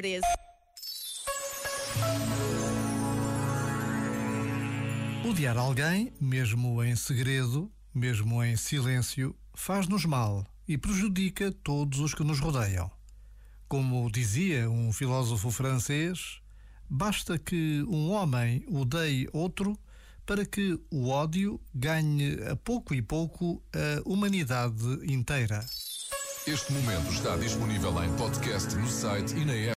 surpresa. Odiar alguém, mesmo em segredo, mesmo em silêncio, faz-nos mal e prejudica todos os que nos rodeiam. Como dizia um filósofo francês, basta que um homem odeie outro para que o ódio ganhe a pouco e pouco a humanidade inteira. Este momento está disponível em podcast no site e na app.